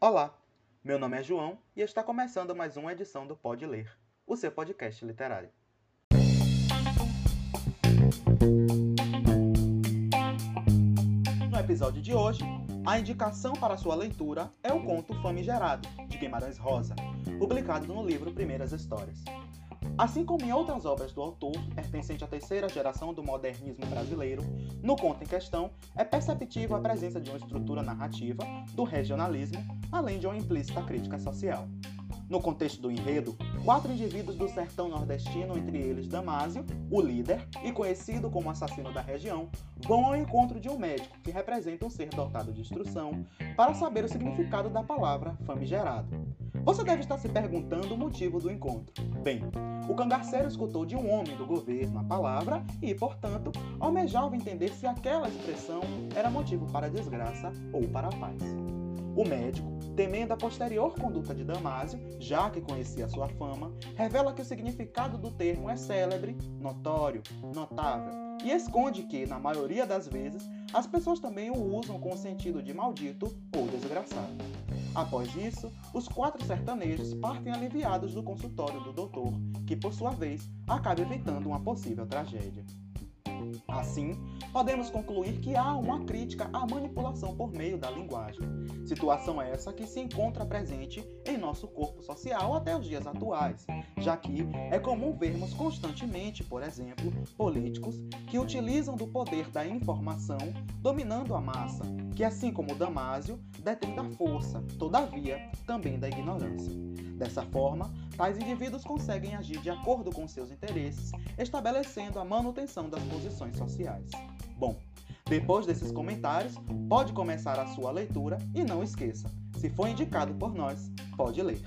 Olá, meu nome é João e está começando mais uma edição do Pode Ler, o seu podcast literário. No episódio de hoje, a indicação para sua leitura é o conto Famigerado, de Guimarães Rosa, publicado no livro Primeiras Histórias. Assim como em outras obras do autor, pertencente à terceira geração do modernismo brasileiro, no conto em questão é perceptível a presença de uma estrutura narrativa do regionalismo, além de uma implícita crítica social. No contexto do enredo, quatro indivíduos do sertão nordestino, entre eles Damásio, o líder e conhecido como assassino da região, vão ao encontro de um médico que representa um ser dotado de instrução para saber o significado da palavra famigerado. Você deve estar se perguntando o motivo do encontro. Bem, o cangaceiro escutou de um homem do governo a palavra e, portanto, almejava entender se aquela expressão era motivo para desgraça ou para paz. O médico, temendo a posterior conduta de Damásio, já que conhecia sua fama, revela que o significado do termo é célebre, notório, notável, e esconde que, na maioria das vezes, as pessoas também o usam com o sentido de maldito ou desgraçado. Após isso, os quatro sertanejos partem aliviados do consultório do doutor, que por sua vez acaba evitando uma possível tragédia. Assim, podemos concluir que há uma crítica à manipulação por meio da linguagem. Situação essa que se encontra presente em nosso corpo social até os dias atuais, já que é comum vermos constantemente, por exemplo, políticos que utilizam do poder da informação dominando a massa, que assim como Damásio, detém da força, todavia, também da ignorância. Dessa forma, tais indivíduos conseguem agir de acordo com seus interesses, estabelecendo a manutenção das posições sociais. Bom, depois desses comentários, pode começar a sua leitura e não esqueça, se for indicado por nós, pode ler.